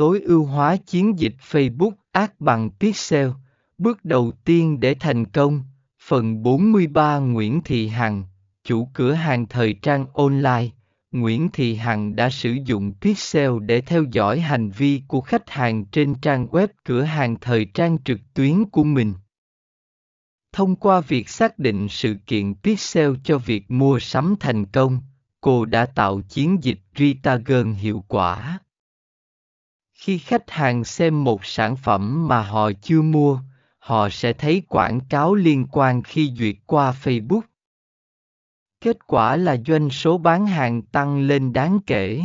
tối ưu hóa chiến dịch Facebook Ads bằng Pixel. Bước đầu tiên để thành công. Phần 43 Nguyễn Thị Hằng, chủ cửa hàng thời trang online, Nguyễn Thị Hằng đã sử dụng Pixel để theo dõi hành vi của khách hàng trên trang web cửa hàng thời trang trực tuyến của mình. Thông qua việc xác định sự kiện Pixel cho việc mua sắm thành công, cô đã tạo chiến dịch Retargeting hiệu quả. Khi khách hàng xem một sản phẩm mà họ chưa mua, họ sẽ thấy quảng cáo liên quan khi duyệt qua Facebook. Kết quả là doanh số bán hàng tăng lên đáng kể.